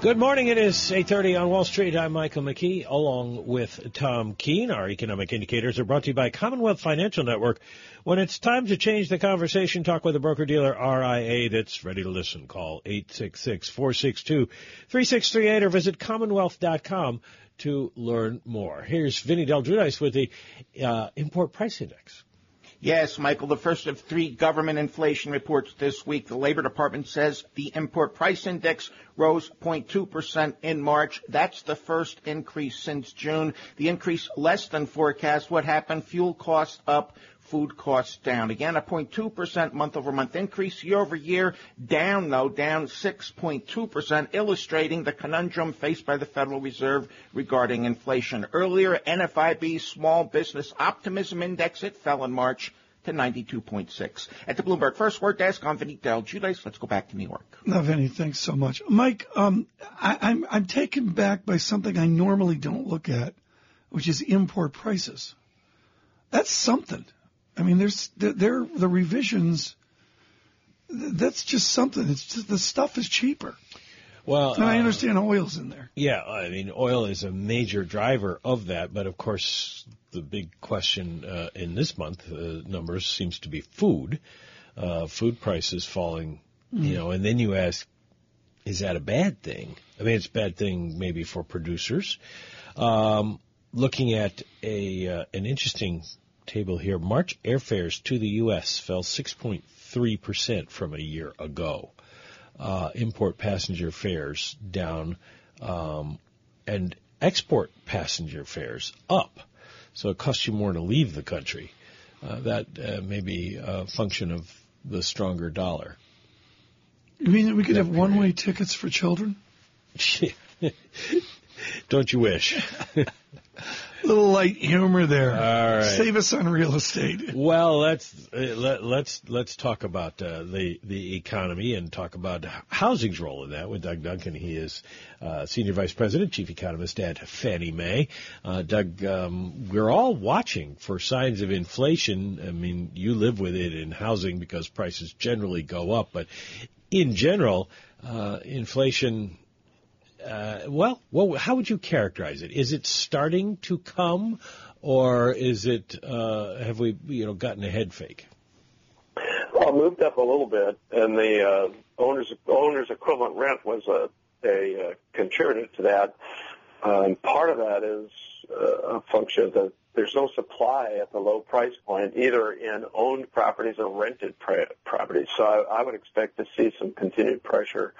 Good morning. It is 8.30 on Wall Street. I'm Michael McKee along with Tom Keene. Our economic indicators are brought to you by Commonwealth Financial Network. When it's time to change the conversation, talk with a broker-dealer RIA that's ready to listen. Call 866-462-3638 or visit commonwealth.com to learn more. Here's Vinny Del Giudice with the uh, import price index. Yes, Michael, the first of three government inflation reports this week. The Labor Department says the import price index rose 0.2% in March. That's the first increase since June. The increase less than forecast. What happened? Fuel costs up food costs down. Again, a 0.2% month over month increase year over year, down though, down 6.2%, illustrating the conundrum faced by the Federal Reserve regarding inflation. Earlier, NFIB Small Business Optimism Index, it fell in March to 92.6. At the Bloomberg First Word Desk, I'm Vinny Del Giudice. Let's go back to New York. No, Vinny, thanks so much. Mike, um, I, I'm, I'm taken back by something I normally don't look at, which is import prices. That's something. I mean, there's there the revisions. That's just something. It's just the stuff is cheaper. Well, and I uh, understand oil's in there. Yeah, I mean, oil is a major driver of that, but of course, the big question uh, in this month uh, numbers seems to be food. Uh, food prices falling, mm. you know, and then you ask, is that a bad thing? I mean, it's a bad thing maybe for producers. Um, looking at a uh, an interesting table here. March airfares to the U.S. fell 6.3% from a year ago. Uh, import passenger fares down, um, and export passenger fares up. So it costs you more to leave the country. Uh, that uh, may be a function of the stronger dollar. You mean that we could that have one-way tickets for children? Don't you wish? little light humor there. All right. Save us on real estate. Well, let's uh, let, let's let's talk about uh, the the economy and talk about housing's role in that with Doug Duncan. He is uh, senior vice president, chief economist at Fannie Mae. Uh, Doug, um, we're all watching for signs of inflation. I mean, you live with it in housing because prices generally go up, but in general, uh, inflation uh, well, well, how would you characterize it? Is it starting to come, or is it uh, have we you know gotten a head fake? Well, moved up a little bit, and the uh, owners owners equivalent rent was a a uh, contributor to that. Um, part of that is uh, a function of the there's no supply at the low price point, either in owned properties or rented properties. So I, I would expect to see some continued pressure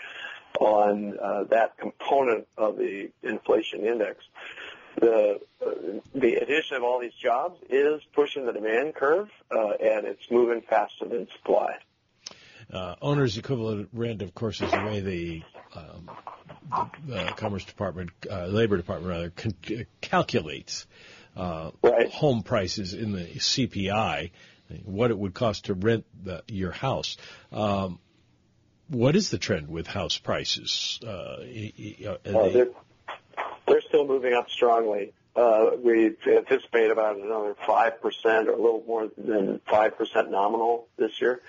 on uh, that component of the inflation index. The uh, the addition of all these jobs is pushing the demand curve, uh, and it's moving faster than supply. Uh, owner's equivalent rent, of course, is the way the, um, the uh, Commerce Department, uh, Labor Department rather, con- calculates uh, right. home prices in the CPI, what it would cost to rent the, your house. Um, what is the trend with house prices? Uh, uh they're, they're still moving up strongly. Uh, we anticipate about another 5% or a little more than 5% nominal this year.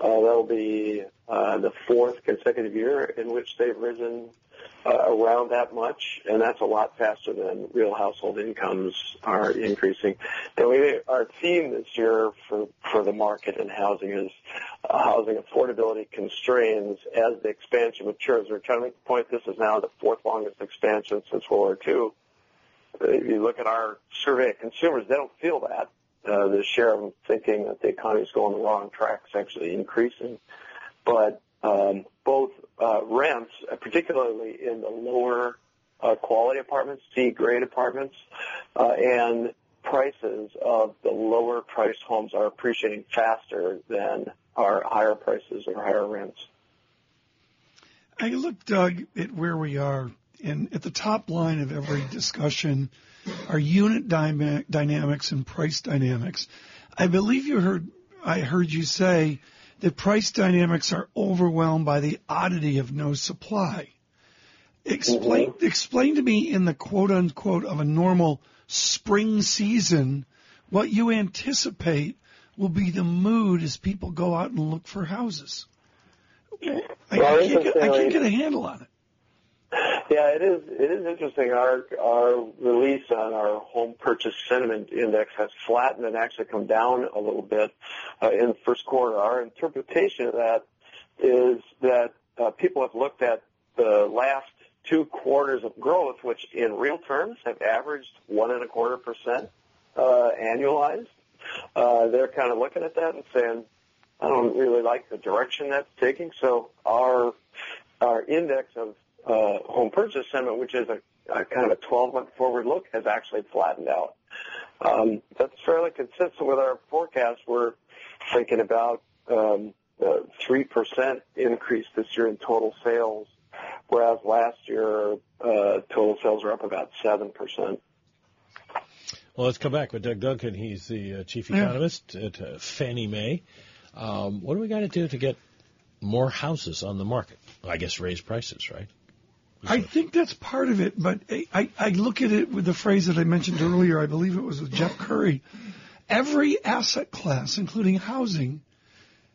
Uh, that'll be uh, the fourth consecutive year in which they've risen uh, around that much, and that's a lot faster than real household incomes are increasing. And we, our theme this year for, for the market and housing is uh, housing affordability constraints as the expansion matures. We're trying to make the point this is now the fourth longest expansion since World War II. If you look at our survey of consumers, they don't feel that. Uh, the share of them thinking that the economy is going the wrong track is actually increasing. But um, both uh, rents, uh, particularly in the lower uh, quality apartments, C grade apartments, uh, and prices of the lower priced homes are appreciating faster than our higher prices or higher rents. I look, Doug, at where we are, and at the top line of every discussion are unit dynamics and price dynamics. I believe you heard I heard you say that price dynamics are overwhelmed by the oddity of no supply. Explain, mm-hmm. explain to me in the quote unquote of a normal spring season what you anticipate will be the mood as people go out and look for houses. I, well, I, can't, get, I can't get a handle on it. Yeah, it is. It is interesting. Our our release on our home purchase sentiment index has flattened and actually come down a little bit uh, in the first quarter. Our interpretation of that is that uh, people have looked at the last two quarters of growth, which in real terms have averaged one and a quarter percent uh, annualized. Uh, they're kind of looking at that and saying, I don't really like the direction that's taking. So our our index of uh, home purchase sentiment, which is a, a kind of a 12 month forward look, has actually flattened out. Um, that's fairly consistent with our forecast. We're thinking about um, 3% increase this year in total sales whereas last year uh, total sales were up about 7%. Well, let's come back with Doug Duncan. He's the uh, chief economist yeah. at uh, Fannie Mae. Um, what do we got to do to get more houses on the market? Well, I guess raise prices, right? I think that's part of it, but I, I look at it with the phrase that I mentioned earlier. I believe it was with Jeff Currie. Every asset class, including housing,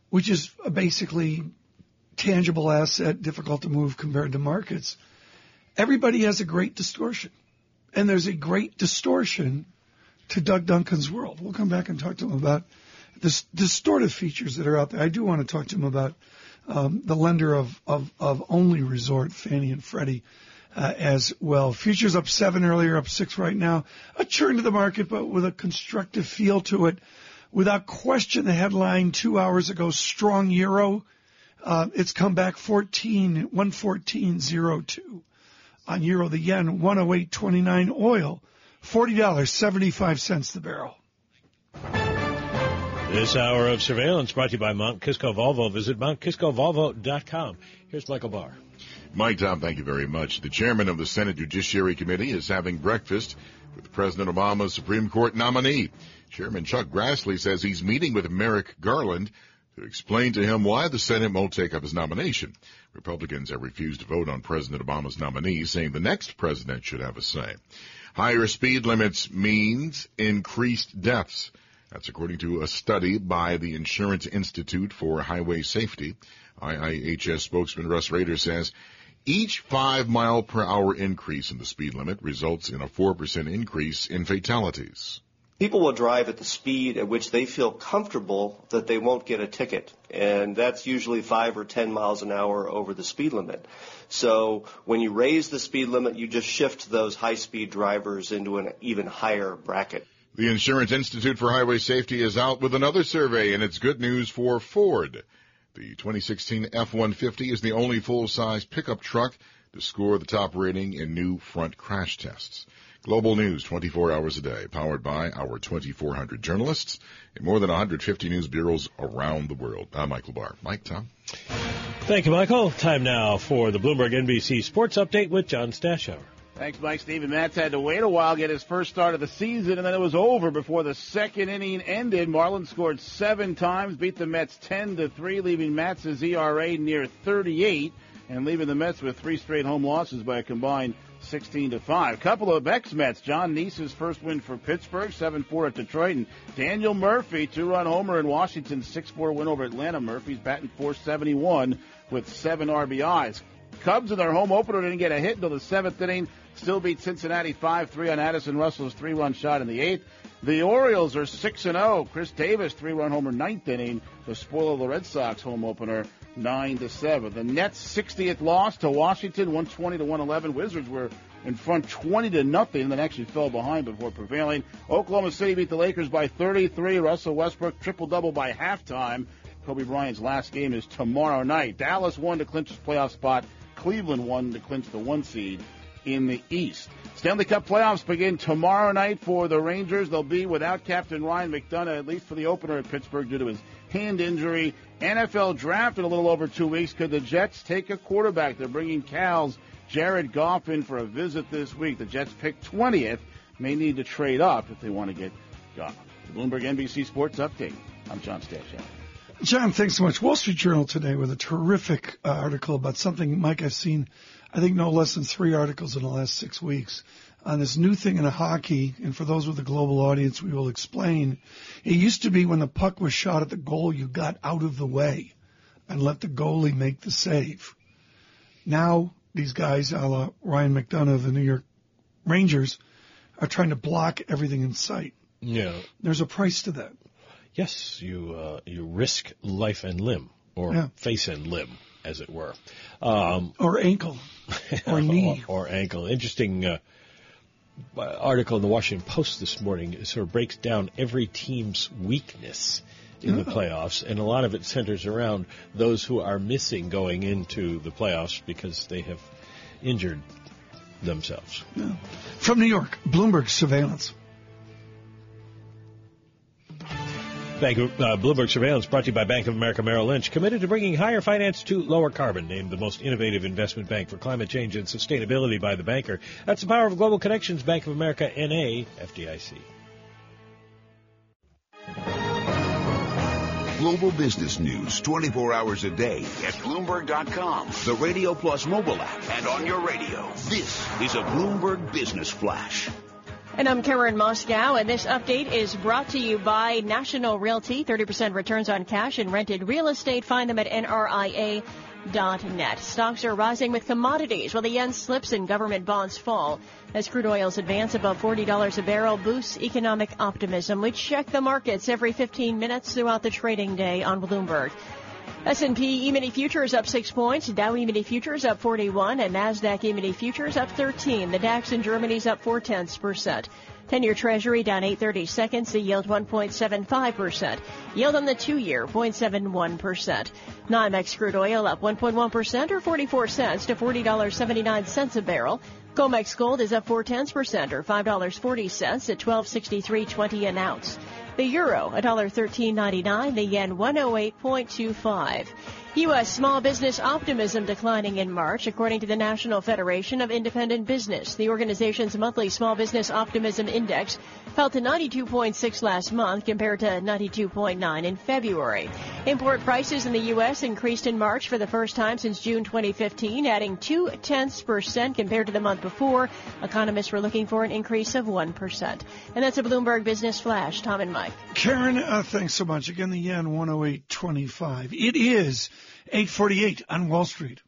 which is a basically tangible asset, difficult to move compared to markets, everybody has a great distortion. And there's a great distortion to Doug Duncan's world. We'll come back and talk to him about the distortive features that are out there. I do want to talk to him about um, the lender of, of, of only resort, Fannie and Freddie, uh, as well. Futures up seven earlier, up six right now. A turn to the market, but with a constructive feel to it. Without question, the headline two hours ago, strong euro uh, it's come back 14, 114.02 on euro. The yen 108.29. Oil $40.75 the barrel. This hour of surveillance brought to you by Mount Kisco Volvo. Visit mountkiscovolvo.com. Here's Michael Barr. Mike Tom, thank you very much. The chairman of the Senate Judiciary Committee is having breakfast with President Obama's Supreme Court nominee. Chairman Chuck Grassley says he's meeting with Merrick Garland to explain to him why the Senate won't take up his nomination. Republicans have refused to vote on President Obama's nominee, saying the next president should have a say. Higher speed limits means increased deaths. That's according to a study by the Insurance Institute for Highway Safety. IIHS spokesman Russ Rader says each five mile per hour increase in the speed limit results in a 4% increase in fatalities people will drive at the speed at which they feel comfortable that they won't get a ticket. And that's usually five or 10 miles an hour over the speed limit. So when you raise the speed limit, you just shift those high speed drivers into an even higher bracket. The Insurance Institute for Highway Safety is out with another survey and it's good news for Ford. The 2016 F-150 is the only full-size pickup truck to score the top rating in new front crash tests. Global news 24 hours a day, powered by our 2,400 journalists in more than 150 news bureaus around the world. I'm Michael Barr. Mike, Tom. Thank you, Michael. Time now for the Bloomberg NBC Sports Update with John Stashower. Thanks, Mike. Steven Matz had to wait a while, get his first start of the season, and then it was over before the second inning ended. Marlins scored seven times, beat the Mets 10 to 3, leaving Matz's ERA near 38, and leaving the Mets with three straight home losses by a combined 16 to 5. Couple of ex Mets. Jon Niese's first win for Pittsburgh, 7 4 at Detroit. And Daniel Murphy, two run homer in Washington, 6 4 win over Atlanta. Murphy's batting 471 with seven RBIs. Cubs in their home opener didn't get a hit until the seventh inning. Still beat Cincinnati 5 3 on Addison Russell's 3-1 shot in the eighth. The Orioles are 6 0. Chris Davis, three run homer, ninth inning. The spoil the Red Sox home opener, 9 to 7. The Nets 60th loss to Washington, 120 to 111. Wizards were in front 20 to nothing, and then actually fell behind before prevailing. Oklahoma City beat the Lakers by 33. Russell Westbrook triple double by halftime. Kobe Bryant's last game is tomorrow night. Dallas won to clinch his playoff spot. Cleveland won to clinch the one seed in the East. Stanley Cup playoffs begin tomorrow night for the Rangers. They'll be without Captain Ryan McDonagh, at least for the opener at Pittsburgh due to his hand injury. NFL draft in a little over two weeks. Could the Jets take a quarterback? They're bringing Cal's Jared Goff in for a visit this week. The Jets pick 20th. May need to trade up if they want to get Goff. Bloomberg NBC Sports Update. I'm John Stashow. John, thanks so much. Wall Street Journal today with a terrific uh, article about something, Mike, I've seen, I think, no less than three articles in the last six weeks on this new thing in hockey. And for those with a global audience, we will explain. It used to be when the puck was shot at the goal, you got out of the way and let the goalie make the save. Now, these guys, a la Ryan McDonagh of the New York Rangers, are trying to block everything in sight. Yeah. There's a price to that. Yes, you uh, you risk life and limb, or Yeah. face and limb, as it were, um, Or ankle. Or knee. or, or ankle. Interesting uh, article in the Washington Post this morning. Sort of breaks down every team's weakness in the playoffs, and a lot of it centers around those who are missing going into the playoffs because they have injured themselves. From New York, Bloomberg surveillance. Bank uh, Bloomberg Surveillance brought to you by Bank of America Merrill Lynch, committed to bringing higher finance to lower carbon, named the most innovative investment bank for climate change and sustainability by the banker. That's the power of global connections, Bank of America, NA, FDIC. Global business news 24 hours a day at Bloomberg.com, the Radio Plus mobile app, and on your radio. This is a Bloomberg Business Flash. And I'm Karen Moskow, and this update is brought to you by National Realty. 30% returns on cash and rented real estate. Find them at NRIA.net. Stocks are rising with commodities while the yen slips and government bonds fall. As crude oils advance above $40 a barrel boosts economic optimism. We check the markets every 15 minutes throughout the trading day on Bloomberg. S&P E-mini futures up 6 points, Dow E-mini futures up 41, and NASDAQ E-mini futures up 13. The DAX in Germany's up 4 tenths percent. 10-year Treasury down 830 seconds, the yield 1.75%. Yield on the 2-year 0.71%. NYMEX crude oil up 1.1% or 44 cents to $40.79 a barrel. COMEX gold is up 4 tenths percent or $5.40 at 1263.20 an ounce. The euro, $1.13.99. The yen, 108.25. U.S. small business optimism declining in March, according to the National Federation of Independent Business. The organization's monthly small business optimism index fell to 92.6 last month compared to 92.9 in February. Import prices in the U.S. increased in March for the first time since June 2015, adding two tenths percent compared to the month before. Economists were looking for an increase of 1%. And that's a Bloomberg Business Flash. Tom and Mike. Karen, uh, thanks so much. Again, the yen 108.25. It is 848 on Wall Street.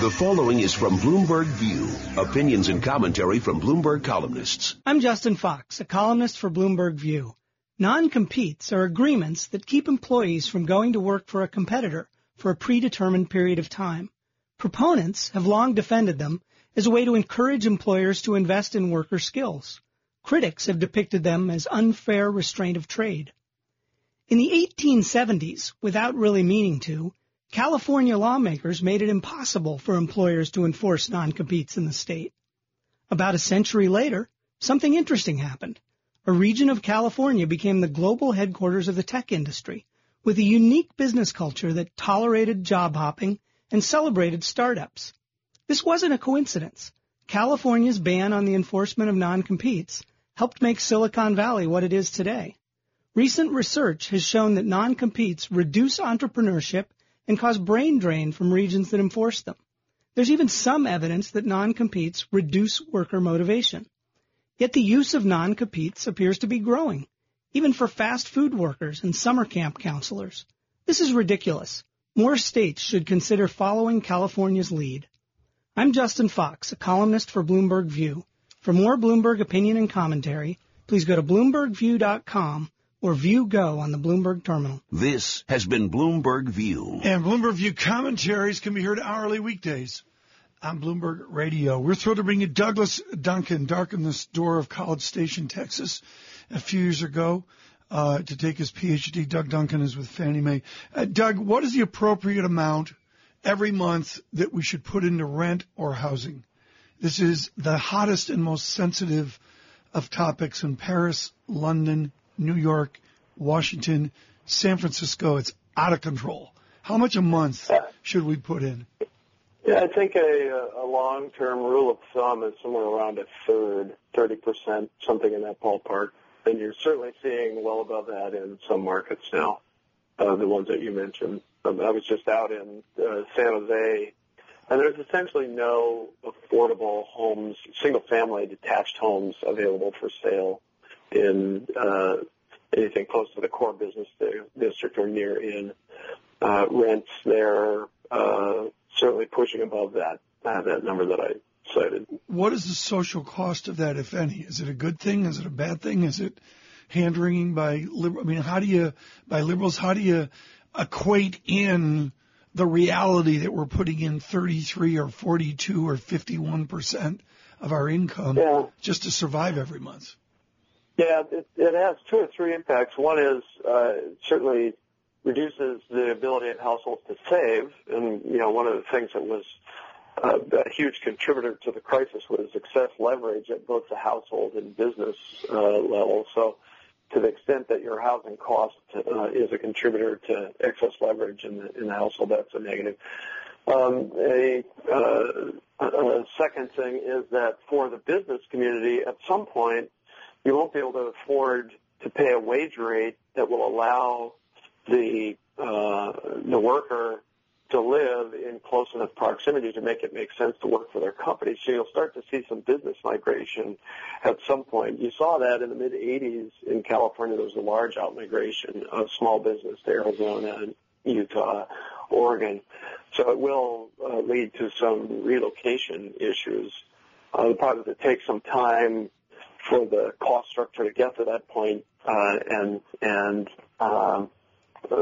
The following is from Bloomberg View. Opinions and commentary from Bloomberg columnists. I'm Justin Fox, a columnist for Bloomberg View. Non-competes are agreements that keep employees from going to work for a competitor for a predetermined period of time. Proponents have long defended them as a way to encourage employers to invest in worker skills. Critics have depicted them as unfair restraint of trade. In the 1870s, without really meaning to, California lawmakers made it impossible for employers to enforce non-competes in the state. About a century later, something interesting happened. A region of California became the global headquarters of the tech industry, with a unique business culture that tolerated job hopping and celebrated startups. This wasn't a coincidence. California's ban on the enforcement of non-competes helped make Silicon Valley what it is today. Recent research has shown that non-competes reduce entrepreneurship and cause brain drain from regions that enforce them. There's even some evidence that non-competes reduce worker motivation. Yet the use of non-competes appears to be growing, even for fast food workers and summer camp counselors. This is ridiculous. More states should consider following California's lead. I'm Justin Fox, a columnist for Bloomberg View. For more Bloomberg opinion and commentary, please go to bloombergview.com or View Go on the Bloomberg terminal. This has been Bloomberg View. And Bloomberg View commentaries can be heard hourly weekdays on Bloomberg Radio. We're thrilled to bring you Douglas Duncan, darkened the door of College Station, Texas, a few years ago uh, to take his PhD. Doug Duncan is with Fannie Mae. Uh, Doug, what is the appropriate amount every month that we should put into rent or housing? This is the hottest and most sensitive of topics in Paris, London, New York, Washington, San Francisco. It's out of control. How much a month should we put in? Yeah, I think a, a long-term rule of thumb is somewhere around a third, 30%, something in that ballpark. and you're certainly seeing well above that in some markets now, uh, the ones that you mentioned. Um, I was just out in uh, San Jose, and there's essentially no affordable homes, single-family detached homes available for sale in uh, anything close to the core business district or near in. Uh, rents there uh, certainly pushing above that uh, that number that I cited. What is the social cost of that, if any? Is it a good thing? Is it a bad thing? Is it hand wringing by liberal? I mean, how do you by liberals? How do you equate in the reality that we're putting in 33 or 42 or 51 percent of our income yeah. just to survive every month? Yeah, it, it has two or three impacts. One is uh, certainly reduces the ability of households to save, and you know one of the things that was uh, a huge contributor to the crisis was excess leverage at both the household and business uh, level. So to the extent that your housing cost uh, is a contributor to excess leverage in the, in the household, that's a negative. Um, a, uh, a second thing is that for the business community, at some point, you won't be able to afford to pay a wage rate that will allow the uh, the worker to live in close enough proximity to make it make sense to work for their company. So you'll start to see some business migration at some point. You saw that in the mid 80s in California. There was a large outmigration of small business to Arizona and Utah, Oregon. So it will uh, lead to some relocation issues. Uh, the is it takes some time for the cost structure to get to that point, uh, and and um,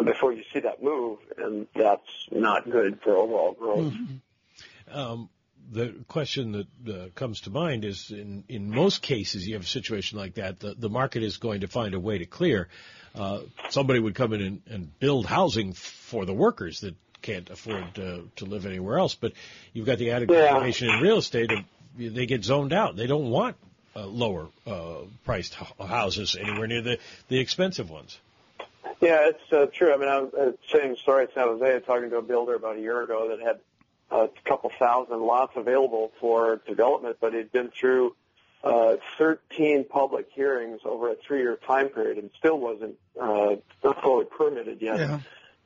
before you see that move, and that's not good for overall growth. Mm-hmm. Um, the question that uh, comes to mind is in, in most cases you have a situation like that, the, the market is going to find a way to clear. Uh, somebody would come in and, and, build housing for the workers that can't afford to, to live anywhere else. But you've got the added complication in real estate of they get zoned out. They don't want uh, lower uh, priced houses anywhere near the, the expensive ones. Yeah, it's uh, true. I mean, I was uh, same story at San Jose, talking to a builder about a year ago that had a couple thousand lots available for development, but he'd been through uh, 13 public hearings over a three-year time period and still wasn't uh, not fully permitted yet. Yeah.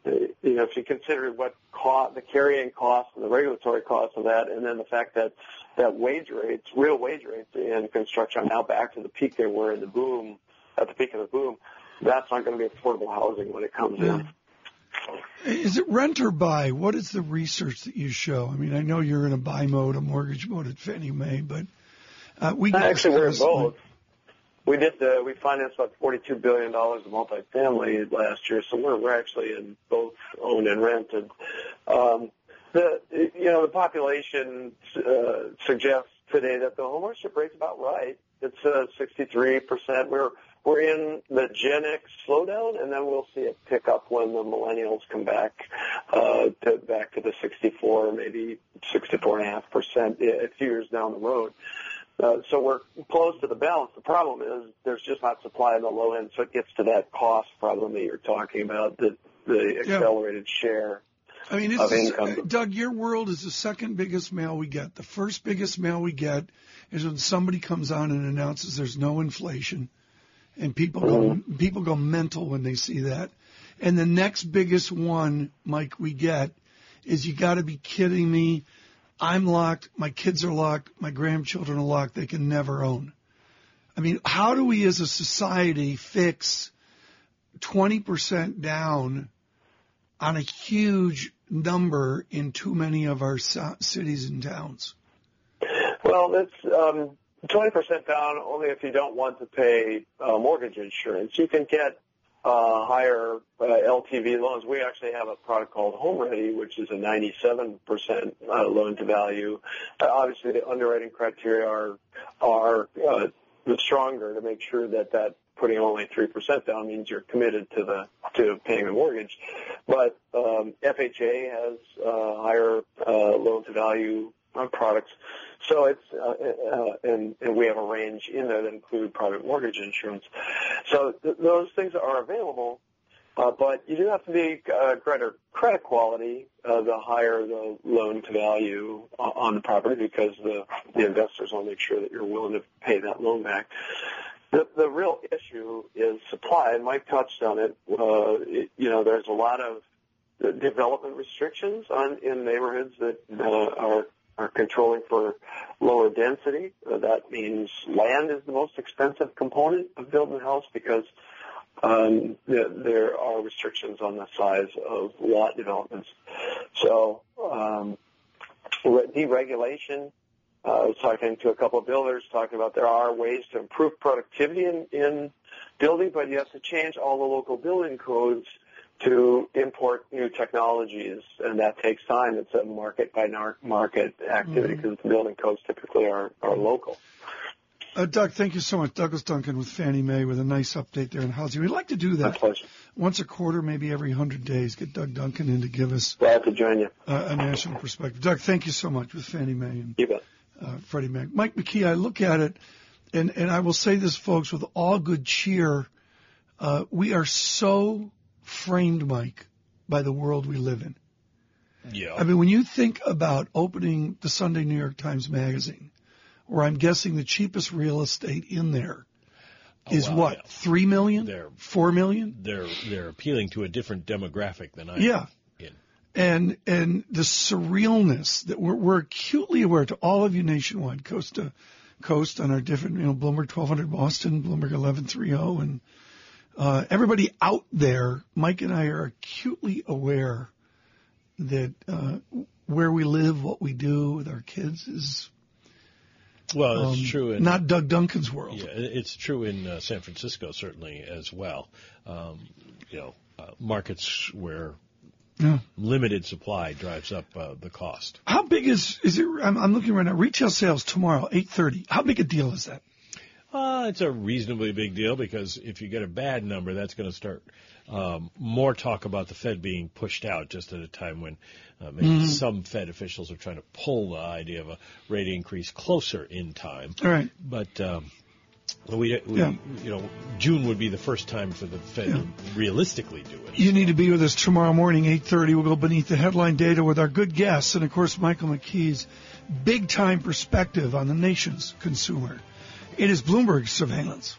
You know, if you consider what cost, the carrying cost and the regulatory cost of that, and then the fact that that wage rates, real wage rates in construction, are now back to the peak they were in the boom, at the peak of the boom that's not going to be affordable housing when it comes yeah. in. Is it rent or buy? What is the research that you show? I mean, I know you're in a buy mode, a mortgage mode at Fannie Mae, but uh, we actually we're in both. We did the, we financed about forty-two billion dollars of multifamily last year, so we're we're actually in both owned and rented. Um, the you know the population uh, suggests today that the homeownership rate's about right. It's uh, 63 percent. We're we're in the Gen X slowdown, and then we'll see it pick up when the millennials come back uh, to back to the 64, maybe 64 and a half percent a few years down the road. Uh, so we're close to the balance. The problem is there's just not supply in the low end, so it gets to that cost problem that you're talking about, the the accelerated yeah. share. I mean, income. Doug, your world is the second biggest mail we get. The first biggest mail we get is when somebody comes on and announces there's no inflation and people go people go mental when they see that. And the next biggest one, Mike, we get is you got to be kidding me. I'm locked. My kids are locked. My grandchildren are locked. They can never own. I mean, how do we as a society fix 20% down on a huge number in too many of our cities and towns? Well, that's um, 20% down only if you don't want to pay uh, mortgage insurance. You can get uh, higher uh, LTV loans. We actually have a product called Home Ready, which is a 97% uh, loan to value. Uh, obviously, the underwriting criteria are are uh, stronger to make sure that that putting only 3% down means you're committed to the to paying the mortgage. But um, FHA has uh, higher uh, loan to value products. So it's uh, uh, and, and we have a range in there that include private mortgage insurance. So th- those things are available, uh, but you do have to be uh, greater credit quality uh, the higher the loan to value on the property because the the investors want to make sure that you're willing to pay that loan back. The, the real issue is supply, and Mike touched on it. Uh, it you know, there's a lot of development restrictions on in neighborhoods that uh, are are controlling for lower density. Uh, that means land is the most expensive component of building a house because um, there, there are restrictions on the size of lot developments. So um, deregulation. Uh, I was talking to a couple of builders talking about there are ways to improve productivity in, in building, but you have to change all the local building codes to import new technologies, and that takes time. It's a market by market activity because mm-hmm. the building codes typically are, are local. Uh, Doug, thank you so much. Douglas Duncan with Fannie Mae with a nice update there in housing. We'd like to do that once a quarter, maybe every 100 days. Get Doug Duncan in to give us Glad to join you. Uh, a national perspective. Doug, thank you so much with Fannie Mae and you bet. Uh, Freddie Mac. Mike McKee, I look at it, and, and I will say this, folks, with all good cheer, uh, we are so framed, Mike, by the world we live in. Yeah. I mean, when you think about opening the Sunday New York Times Magazine, where I'm guessing the cheapest real estate in there is oh, is what yeah. three million, they're, four million. They're they're appealing to a different demographic than I. Yeah. In. And and the surrealness that we're, we're acutely aware to all of you nationwide, coast to coast on our different, you know, Bloomberg 1200 Boston, Bloomberg 1130, and uh, everybody out there. Mike and I are acutely aware that uh, where we live, what we do with our kids is well, it's um, true in not Doug Duncan's world. Yeah, it's true in uh, San Francisco certainly as well. Um, you know, uh, markets where yeah. limited supply drives up uh, the cost. How big is is it? I'm, I'm looking right now. Retail sales tomorrow, eight thirty. How big a deal is that? Uh, it's a reasonably big deal because if you get a bad number, that's going to start um, more talk about the Fed being pushed out just at a time when uh, maybe mm-hmm. some Fed officials are trying to pull the idea of a rate increase closer in time. All right. But um, we, we yeah. you know, June would be the first time for the Fed yeah. to realistically do it. You need to be with us tomorrow morning, 8.30. We'll go beneath the headline data with our good guests and, of course, Michael McKee's big-time perspective on the nation's consumer. It is Bloomberg Surveillance.